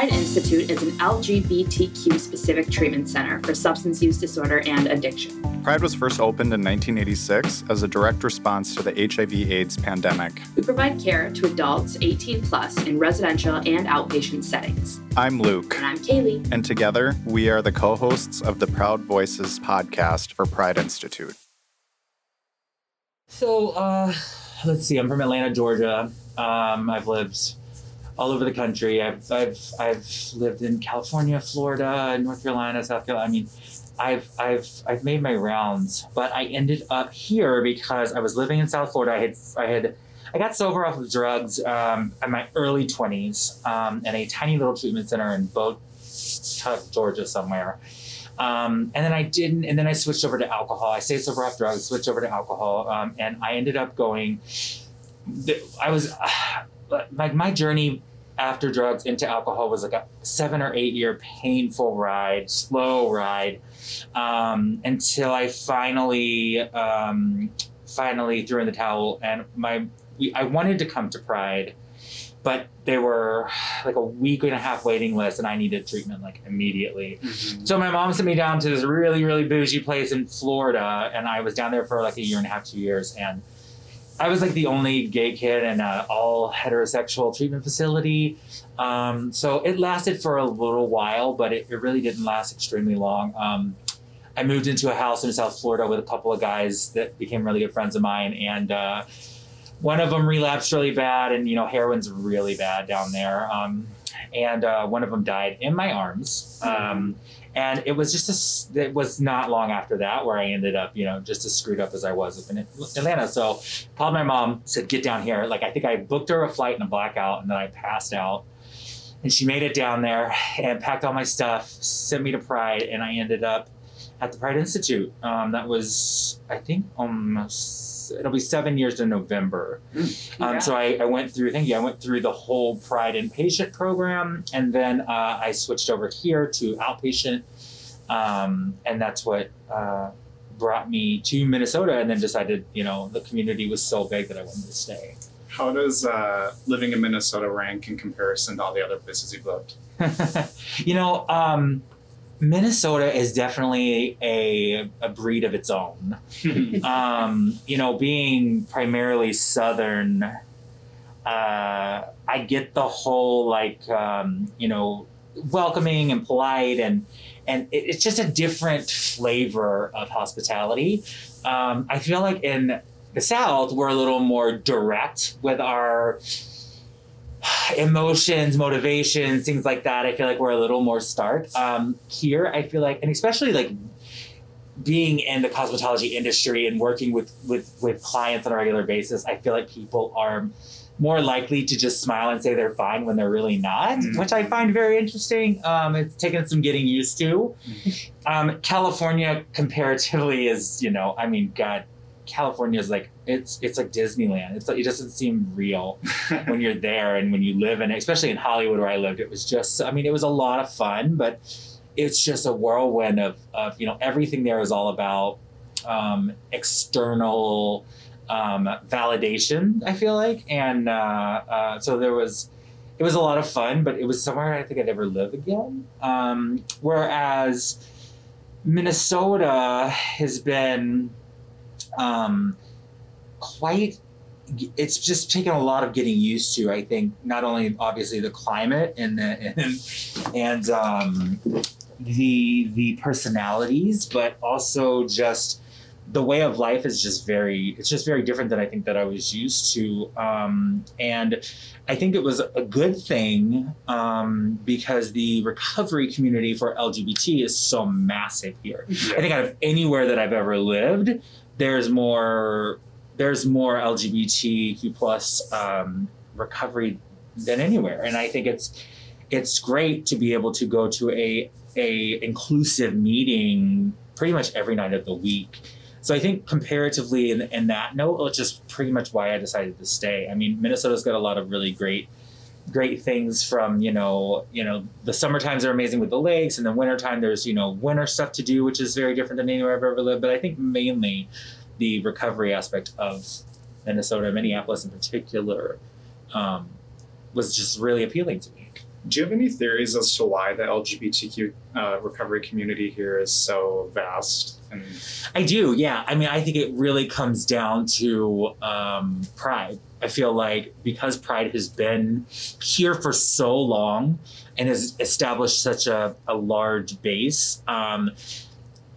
Pride Institute is an LGBTQ specific treatment center for substance use disorder and addiction. Pride was first opened in 1986 as a direct response to the HIV/AIDS pandemic. We provide care to adults 18 plus in residential and outpatient settings. I'm Luke. And I'm Kaylee. And together, we are the co hosts of the Proud Voices podcast for Pride Institute. So, uh, let's see, I'm from Atlanta, Georgia. Um, I've lived all over the country. I've, I've, I've lived in California, Florida, North Carolina, South Carolina. I mean, I've, I've, I've made my rounds, but I ended up here because I was living in South Florida. I had, I had, I got sober off of drugs um, in my early 20s um, in a tiny little treatment center in Boat Georgia, somewhere. Um, and then I didn't, and then I switched over to alcohol. I stayed sober off drugs, switched over to alcohol, um, and I ended up going. I was, uh, like my journey after drugs into alcohol was like a seven or eight year painful ride, slow ride, um, until I finally, um, finally threw in the towel. And my, we, I wanted to come to Pride, but they were like a week and a half waiting list, and I needed treatment like immediately. Mm-hmm. So my mom sent me down to this really, really bougie place in Florida, and I was down there for like a year and a half, two years, and I was like the only gay kid in an all heterosexual treatment facility. Um, so it lasted for a little while, but it, it really didn't last extremely long. Um, I moved into a house in South Florida with a couple of guys that became really good friends of mine, and uh, one of them relapsed really bad, and you know heroin's really bad down there. Um, and uh, one of them died in my arms. Um, and it was just a, it was not long after that where I ended up, you know, just as screwed up as I was up in Atlanta. So called my mom, said, get down here. Like, I think I booked her a flight in a blackout and then I passed out. And she made it down there and packed all my stuff, sent me to Pride, and I ended up at the Pride Institute. Um, that was, I think, almost it'll be seven years in November. Mm, um, so I, I, went through, thank you, I went through the whole Pride inpatient program, and then uh, I switched over here to outpatient, um, and that's what uh, brought me to Minnesota. And then decided, you know, the community was so big that I wanted to stay. How does uh, living in Minnesota rank in comparison to all the other places you've lived? you know, um, Minnesota is definitely a, a breed of its own. um, you know, being primarily southern, uh, I get the whole like um, you know welcoming and polite and and it, it's just a different flavor of hospitality. Um, I feel like in the South we're a little more direct with our emotions, motivations, things like that. I feel like we're a little more stark. Um, here, I feel like, and especially like being in the cosmetology industry and working with, with, with clients on a regular basis, I feel like people are more likely to just smile and say they're fine when they're really not, mm-hmm. which I find very interesting. Um, it's taken some getting used to. Mm-hmm. Um, California, comparatively, is, you know, I mean, God, California is like it's it's like Disneyland. It's like it doesn't seem real when you're there and when you live in it, especially in Hollywood where I lived. It was just I mean it was a lot of fun, but it's just a whirlwind of of you know everything there is all about um, external um, validation. I feel like, and uh, uh, so there was. It was a lot of fun, but it was somewhere I think I'd never live again. Um, whereas Minnesota has been um, quite it's just taken a lot of getting used to. I think not only obviously the climate and the and, and um, the the personalities, but also just the way of life is just very it's just very different than I think that I was used to. Um, and I think it was a good thing um, because the recovery community for LGBT is so massive here. Yeah. I think out of anywhere that I've ever lived, there's more there's more LGBTQ plus um, recovery than anywhere, and I think it's it's great to be able to go to a a inclusive meeting pretty much every night of the week. So I think comparatively in, in that note, which is pretty much why I decided to stay. I mean, Minnesota's got a lot of really great great things from you know you know the summer times are amazing with the lakes and the winter time there's you know winter stuff to do which is very different than anywhere i've ever lived but i think mainly the recovery aspect of minnesota minneapolis in particular um, was just really appealing to me Do you have any theories as to why the LGBTQ uh, recovery community here is so vast? And I do, yeah. I mean, I think it really comes down to um, pride. I feel like because pride has been here for so long and has established such a, a large base. Um,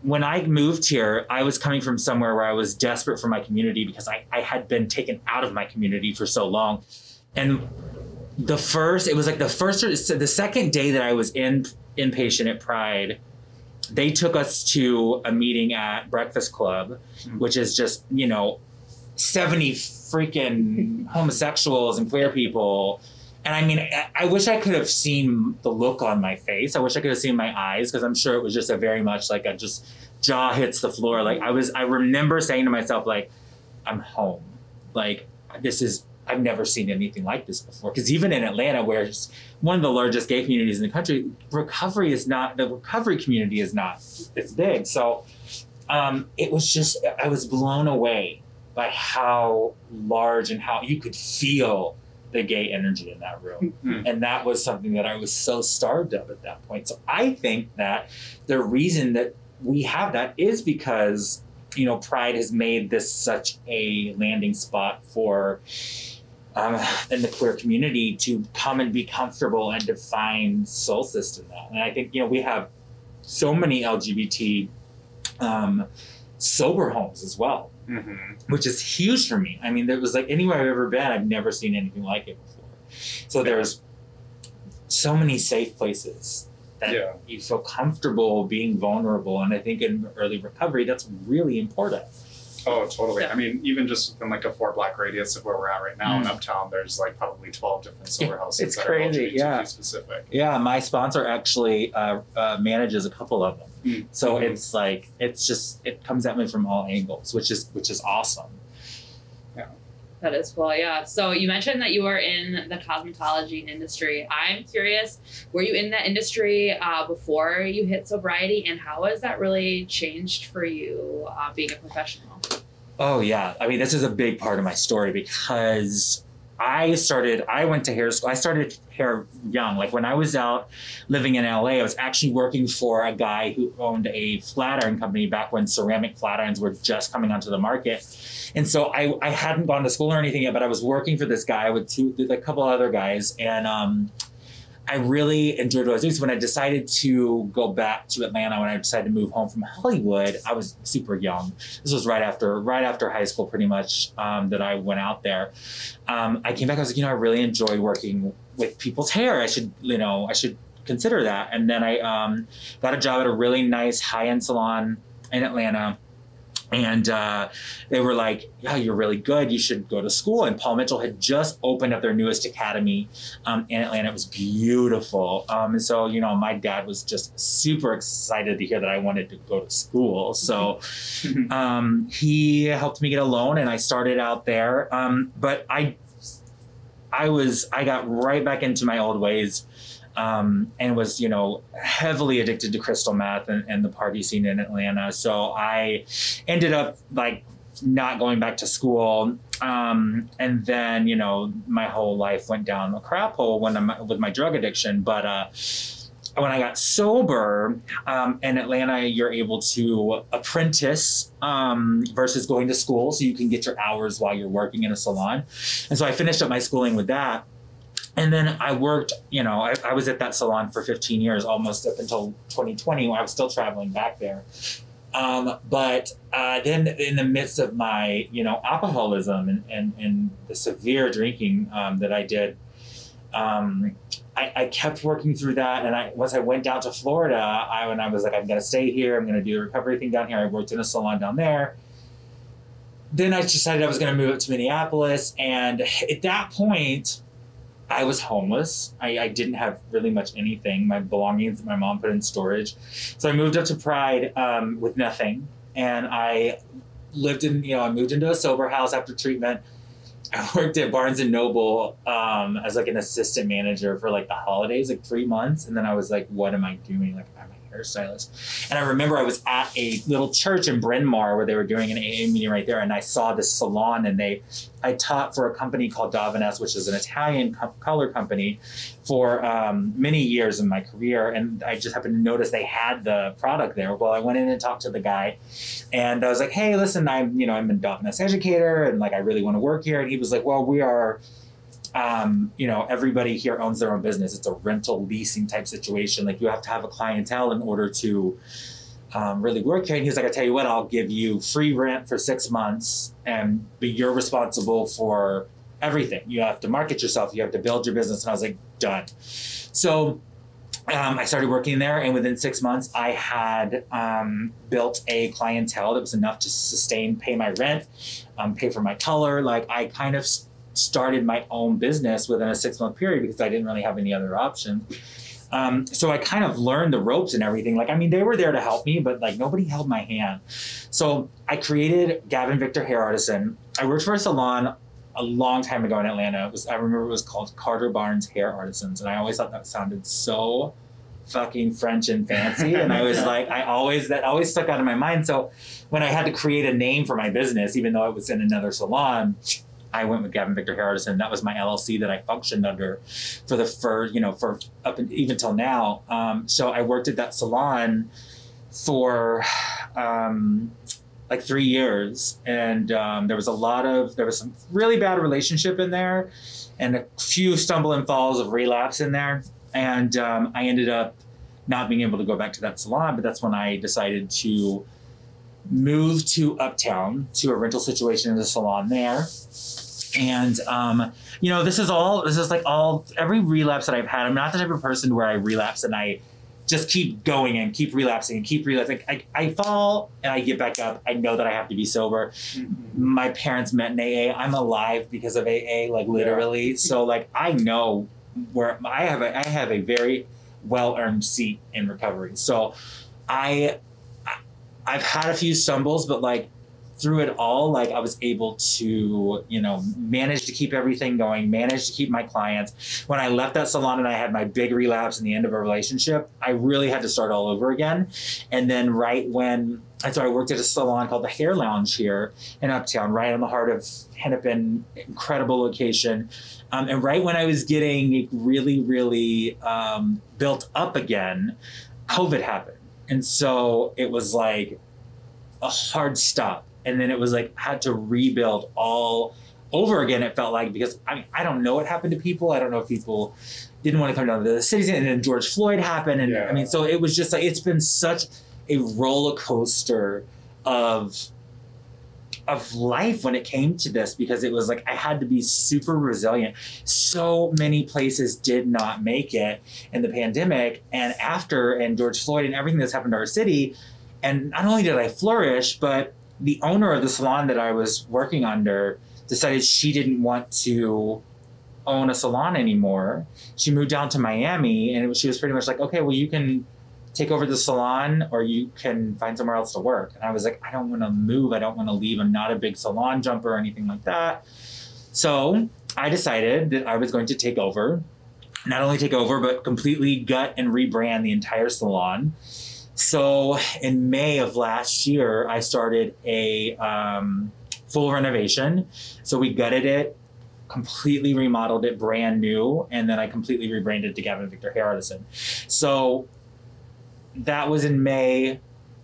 when I moved here, I was coming from somewhere where I was desperate for my community because I, I had been taken out of my community for so long. And the first, it was like the first, the second day that I was in inpatient at Pride, they took us to a meeting at Breakfast Club, Mhm. which is just, you know, 70 freaking homosexuals and queer people. And I mean, I, wish I could have seen the look on my face. I wish I could have seen my eyes because I'm sure it was just a very much like a just jaw hits the floor. Like I was, I remember saying to myself, like, I'm home. Like, this is, I've never seen anything like this before. Because even in Atlanta, where it's one of the largest gay communities in the country, recovery is not, the recovery community is not it's big. So um, it was just, I was blown away by how large and how you could feel the gay energy in that room. Mhm. And that was something that I was so starved of at that point. So I think that the reason that we have that is because, you know, Pride has made this such a landing spot for um, in the queer community to come and be comfortable and to find solstice in that. And I think, you know, we have so many LGBT um, sober homes as well Mhm. which is huge for me. I mean, there was like anywhere I've ever been, I've never seen anything like it before. So there's so many safe places that Yeah. you feel comfortable being vulnerable, and I think in early recovery, that's really important. Oh, totally. Yeah. I mean, even just within like a four block radius of where we're at right now in Mm. Uptown, there's like probably 12 different sober Yeah, houses it's that crazy, are LGBTQ yeah. specific. Yeah, my sponsor actually uh, uh, manages a couple of them, Mm. so Mhm. it's like it's just it comes at me from all angles, which is which is awesome. Yeah. That is cool, yeah. So you mentioned that you were in the cosmetology industry. I'm curious, were you in that industry uh, before you hit sobriety, and how has that really changed for you uh, being a professional? Oh yeah, I mean this is a big part of my story because I started. I went to hair school. I started hair young. Like when I was out living in LA, I was actually working for a guy who owned a flat iron company back when ceramic flat irons were just coming onto the market. And so I, I hadn't gone to school or anything yet, but I was working for this guy with two, a couple other guys, and um, I really enjoyed what I was doing. So when I decided to go back to Atlanta, when I decided to move home from Hollywood, I was super young. This was right after right after high school, pretty much um, that I went out there. Um, I came back. I was like, you know, I really enjoy working with people's hair. I should, you know, I should consider that. And then I um, got a job at a really nice high end salon in Atlanta. And uh, they were like, "Yeah, you're really good. You should go to school." And Paul Mitchell had just opened up their newest academy um, in Atlanta. It was beautiful. Um, and so, you know, my dad was just super excited to hear that I wanted to go to school. So um, he helped me get a loan, and I started out there. Um, but I, I was, I got right back into my old ways. Um, and was, you know, heavily addicted to crystal meth and, and the party scene in Atlanta. So I ended up like not going back to school. Um, and then, you know, my whole life went down a crap hole when I'm with my drug addiction. But uh, when I got sober um, in Atlanta, you're able to apprentice um, versus going to school, so you can get your hours while you're working in a salon. And so I finished up my schooling with that. And then I worked, you know, I, I was at that salon for 15 years, almost up until 2020 when I was still traveling back there. Um, but uh, then in the midst of my, you know, alcoholism and, and, and the severe drinking um, that I did, um, I, I kept working through that. And I once I went down to Florida, I when I was like, I'm gonna stay here. I'm gonna do the recovery thing down here. I worked in a salon down there. Then I decided I was gonna move up to Minneapolis, and at that point, I was homeless. I, I didn't have really much anything. My belongings that my mom put in storage. So I moved up to Pride um, with nothing, and I lived in you know I moved into a sober house after treatment. I worked at Barnes and Noble um, as like an assistant manager for like the holidays, like three months, and then I was like, "What am I doing? Like, am I hairstylist. And I remember I was at a little church in Bryn Mawr where they were doing an AA meeting right there, and I saw this salon, and they, I taught for a company called Davines, which is an Italian co- color company, for um, many years in my career, and I just happened to notice they had the product there. Well, I went in and talked to the guy, and I was like, "Hey, listen, I'm you know I'm a Davines educator, and like I really want to work here." And he was like, "Well, we are." Um, you know, everybody here owns their own business. It's a rental leasing type situation. Like you have to have a clientele in order to um, really work here. And he's like, I tell you what, I'll give you free rent for six months, and but you're responsible for everything. You have to market yourself. You have to build your business. And I was like, done. So. Um, I started working there, and within six months, I had um, built a clientele that was enough to sustain, pay my rent, um, pay for my color. Like I kind of started my own business within a six month period because I didn't really have any other options. Um, so I kind of learned the ropes and everything. Like, I mean, they were there to help me, but like nobody held my hand. So I created Gavin Victor Hair Artisan. I worked for a salon a long time ago in Atlanta. It was I remember it was called Carter Barnes Hair Artisans, and I always thought that sounded so fucking French and fancy. And I was like, I always that always stuck out in my mind. So when I had to create a name for my business, even though it was in another salon, I went with Gavin Victor Hair Artisan. That was my LLC that I functioned under for the for you know for up and even till now. Um, so I worked at that salon for um, like three years, and um, there was a lot of there was some really bad relationship in there, and a few stumble and falls of relapse in there, and um, I ended up not being able to go back to that salon. But that's when I decided to move to Uptown to a rental situation in the salon there and um, you know this is all this is like all every relapse that i've had i'm not the type of person where i relapse and i just keep going and keep relapsing and keep relapsing i, I fall and i get back up. I know that i have to be sober. Mm-hmm. my parents met in aa i'm alive because of aa like literally. Yeah. so like i know where i have a i have a very well earned seat in recovery. So i i've had a few stumbles but like through it all, like I was able to, you know, manage to keep everything going, manage to keep my clients. When I left that salon and I had my big relapse in the end of a relationship, I really had to start all over again. And then right when and so I worked at a salon called the Hair Lounge here in Uptown, right on the heart of Hennepin, incredible location. Um, and right when I was getting really, really um, built up again, COVID happened. And so it was like a hard stop and then it was like had to rebuild all over again. It felt like because I mean, I don't know what happened to people. I don't know if people didn't want to come down to the cities, and then George Floyd happened, and yeah. I mean, so it was just like it's been such a roller coaster of of life when it came to this because it was like I had to be super resilient. So many places did not make it in the pandemic and after and George Floyd and everything that's happened to our city. And not only did I flourish, but the owner of the salon that I was working under decided she didn't want to own a salon anymore. She moved down to Miami, and she was pretty much like, okay, well, you can take over the salon or you can find somewhere else to work. And I was like, I don't want to move. I don't want to leave. I'm not a big salon jumper or anything like that. So I decided that I was going to take over, not only take over, but completely gut and rebrand the entire salon. So in May of last year, I started a um, full renovation. So we gutted it, completely remodeled it brand new, and then I completely rebranded to Gavin Victor Hair Artisan. So that was in May.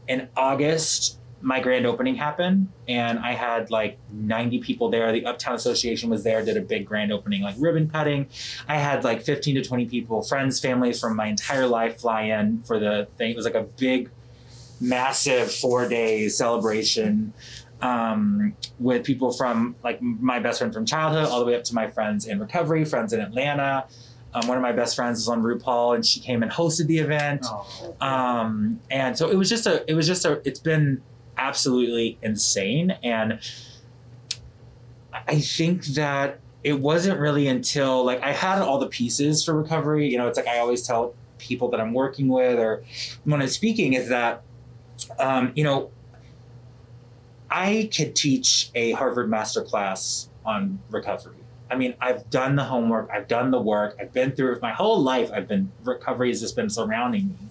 In August, my grand opening happened and I had like 90 people there. The Uptown Association was there, did a big grand opening, like ribbon cutting. I had like 15 to 20 people, friends, families from my entire life fly in for the thing. It was like a big, massive four day celebration um, with people from like my best friend from childhood all the way up to my friends in recovery, friends in Atlanta. Um, one of my best friends was on RuPaul, and she came and hosted the event. Oh, um, and so it was just a, it was just a, it's been absolutely insane. And I think that it wasn't really until like I had all the pieces for recovery. You know, it's like I always tell people that I'm working with or when I'm speaking is that, um, you know, I could teach a Harvard masterclass on recovery. I mean, I've done the homework, I've done the work, I've been through it my whole life. I've been recovery has just been surrounding me.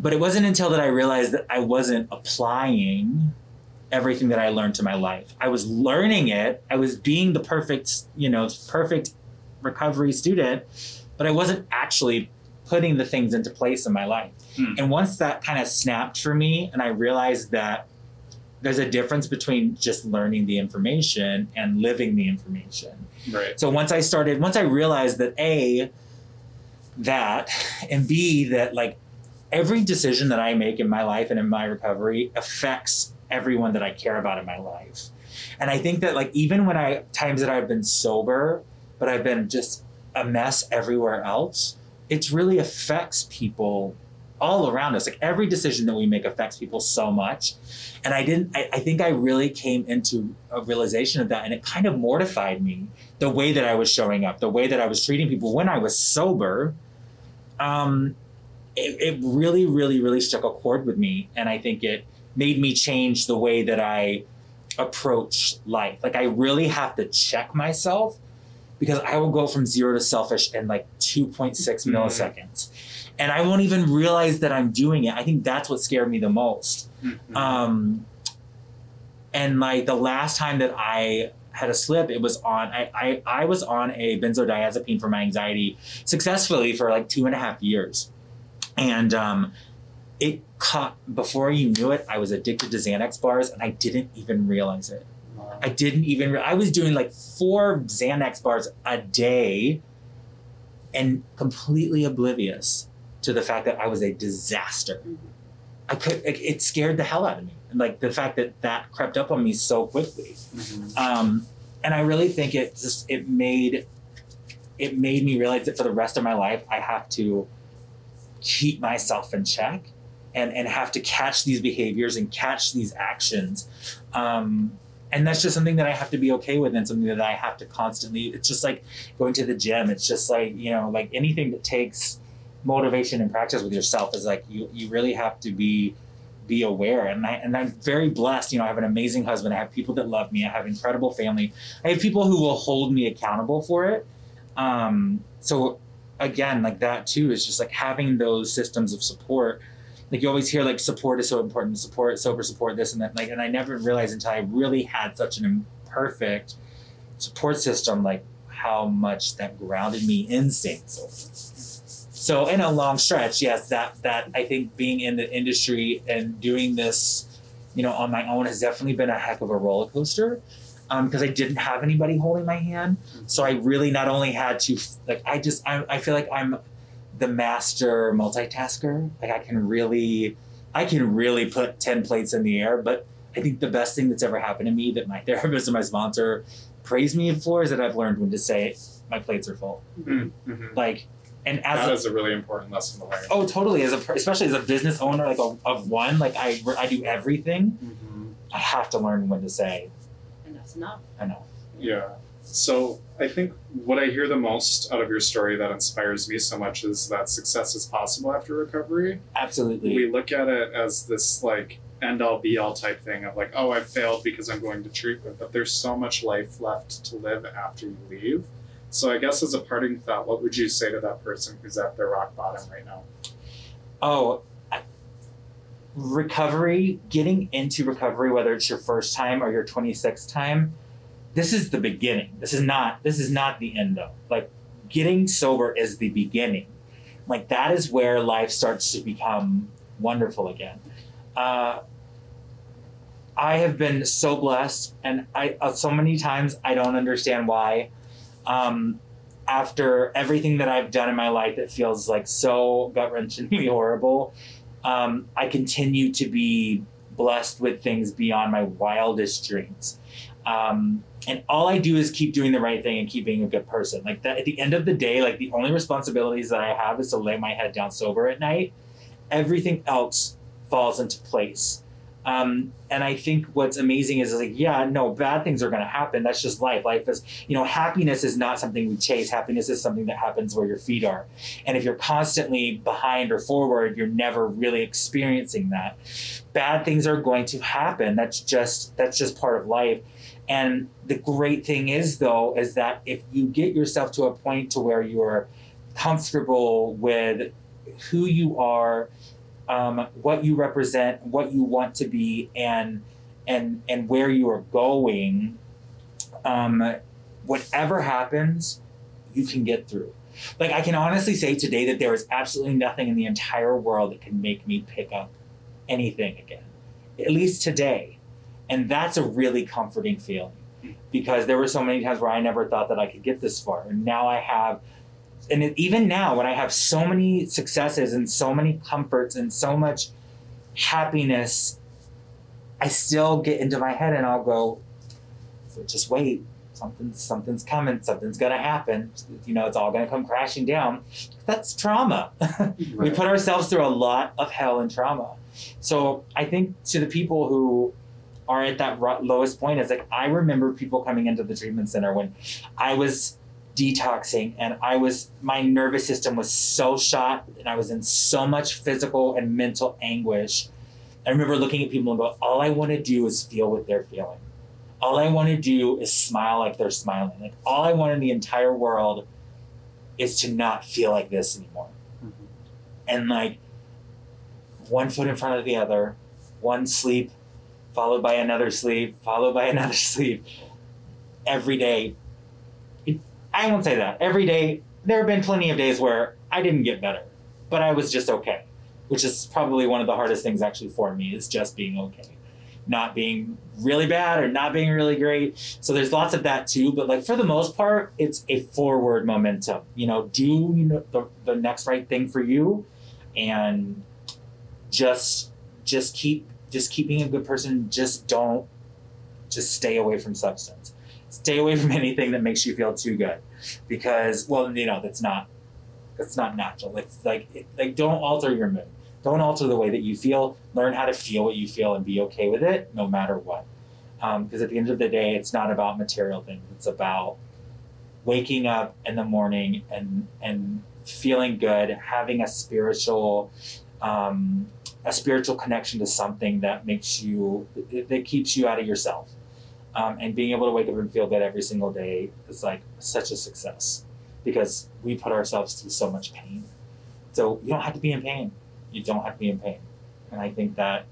But it wasn't until that I realized that I wasn't applying everything that I learned to my life. I was learning it. I was being the perfect, you know, perfect recovery student, but I wasn't actually putting the things into place in my life. Hmm. And once that kind of snapped for me and I realized that there's a difference between just learning the information and living the information. Right. So once I started, once I realized that A, that, and B, that like every decision that I make in my life and in my recovery affects everyone that I care about in my life. And I think that like even when I times that I've been sober, but I've been just a mess everywhere else, it really affects people all around us. Like every decision that we make affects people so much. And I didn't I, I think I really came into a realization of that and it kind of mortified me the way that I was showing up, the way that I was treating people when I was sober. Um it, it really, really, really struck a chord with me. And I think it made me change the way that I approach life. Like I really have to check myself because I will go from zero to selfish in like 2.6 Mhm. milliseconds. And I won't even realize that I'm doing it. I think that's what scared me the most. Mhm. Um, and like the last time that I had a slip, it was on, I, I, I was on a benzodiazepine for my anxiety successfully for like two and a half years. And um, it caught, before you knew it, I was addicted to Xanax bars and I didn't even realize it. Wow. I didn't even. Re- I was doing like four Xanax bars a day, and completely oblivious to the fact that I was a disaster. Mhm. I could. It, it scared the hell out of me, like the fact that that crept up on me so quickly. Mhm. Um, and I really think it just it made it made me realize that for the rest of my life I have to keep myself in check and and have to catch these behaviors and catch these actions. Um, and that's just something that I have to be okay with and something that I have to constantly it's just like going to the gym. It's just like, you know, like anything that takes motivation and practice with yourself is like you you really have to be be aware and I and I'm very blessed. You know, I have an amazing husband. I have people that love me. I have incredible family. I have people who will hold me accountable for it. Um, so again, like that too is just like having those systems of support. Like you always hear like support is so important, support, sober support, this and that. Like, and I never realized until I really had such an imperfect support system, like how much that grounded me in staying sober. So in a long stretch, yes, that that I think being in the industry and doing this, you know, on my own has definitely been a heck of a roller coaster. Um, because I didn't have anybody holding my hand, so I really not only had to like I just I, I feel like I'm the master multitasker. Like I can really I can really put ten plates in the air. But I think the best thing that's ever happened to me that my therapist and my sponsor praise me for is that I've learned when to say my plates are full. Mhm. Mhm. Like and as That a, is a really important lesson to learn. Oh, totally. As a especially as a business owner, like of, of one, like I I do everything. Mhm. I have to learn when to say And that's enough. I know. Yeah. So I think what I hear the most out of your story that inspires me so much is that success is possible after recovery. Absolutely. We look at it as this like end all be all type thing of like, oh, I failed because I'm going to treatment, but there's so much life left to live after you leave. So I guess as a parting thought, what would you say to that person who's at their rock bottom right now? Oh, I- recovery, getting into recovery, whether it's your first time or your 26th time, this is the beginning. This is not this is not the end though. Like getting sober is the beginning. Like that is where life starts to become wonderful again. Uh, I have been so blessed, and I uh, so many times I don't understand why. Um, after everything that I've done in my life that feels like so gut wrenchingly horrible, um, I continue to be blessed with things beyond my wildest dreams. Um, and all I do is keep doing the right thing and keep being a good person. Like that, at the end of the day, like the only responsibilities that I have is to lay my head down sober at night. Everything else falls into place. Um, and I think what's amazing is like, yeah, no, bad things are going to happen. That's just life. Life is, you know, happiness is not something we chase. Happiness is something that happens where your feet are. And if you're constantly behind or forward, you're never really experiencing that. Bad things are going to happen. That's just that's just part of life. And the great thing is though is that if you get yourself to a point to where you're comfortable with who you are um, what you represent, what you want to be, and and and where you are going, um, whatever happens, you can get through. Like I can honestly say today that there is absolutely nothing in the entire world that can make me pick up anything again, at least today, and that's a really comforting feeling because there were so many times where I never thought that I could get this far, and now I have. And it, even now, when I have so many successes and so many comforts and so much happiness, I still get into my head and I'll go, just wait, something's something's coming, something's gonna happen. You know, it's all gonna come crashing down. That's trauma. we put ourselves through a lot of hell and trauma. So I think to the people who are at that lowest point is like I remember people coming into the treatment center when I was detoxing and I was my nervous system was so shot and I was in so much physical and mental anguish. I remember looking at people and go, all I want to do is feel what they're feeling. All I want to do is smile like they're smiling. Like all I want in the entire world is to not feel like this anymore. Mhm. And like one foot in front of the other, one sleep, followed by another sleep, followed by another sleep. Every day. I won't say that. Every day, there have been plenty of days where I didn't get better, but I was just okay, which is probably one of the hardest things actually for me is just being okay. Not being really bad or not being really great. So there's lots of that too, but like for the most part, it's a forward momentum. You know, do you know the, the next right thing for you and just just keep just keep being a good person just don't just stay away from substance stay away from anything that makes you feel too good. Because well you know that's not that's not natural. It's like it, like don't alter your mood. Don't alter the way that you feel. Learn how to feel what you feel and be okay with it no matter what. Because at the end of the day it's not about material things. It's about waking up in the morning and and feeling good having a spiritual um, a spiritual connection to something that makes you that keeps you out of yourself um, and being able to wake up and feel good every single day is like such a success because we put ourselves through so much pain. So you don't have to be in pain. You don't have to be in pain. And i think that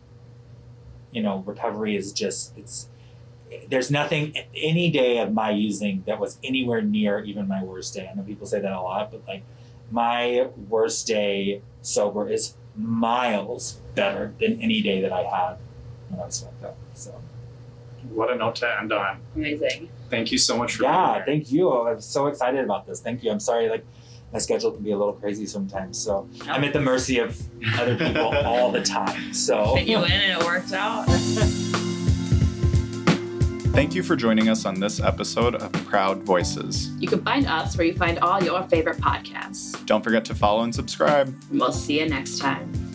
you know recovery is just it's there's nothing any day of my using that was anywhere near even my worst day. I know people say that a lot but like my worst day sober is miles better than any day that I had when I was fucked up. So What a note to end on. Amazing. Thank you so much for yeah, being thank you. I'm so excited about this. Thank you. I'm sorry, like my schedule can be a little crazy sometimes. So I'm at the mercy of other people all the time. So Fit you in and it worked out. Thank you for joining us on this episode of Proud Voices. You can find us where you find all your favorite podcasts. Don't forget to follow and subscribe. We'll see you next time.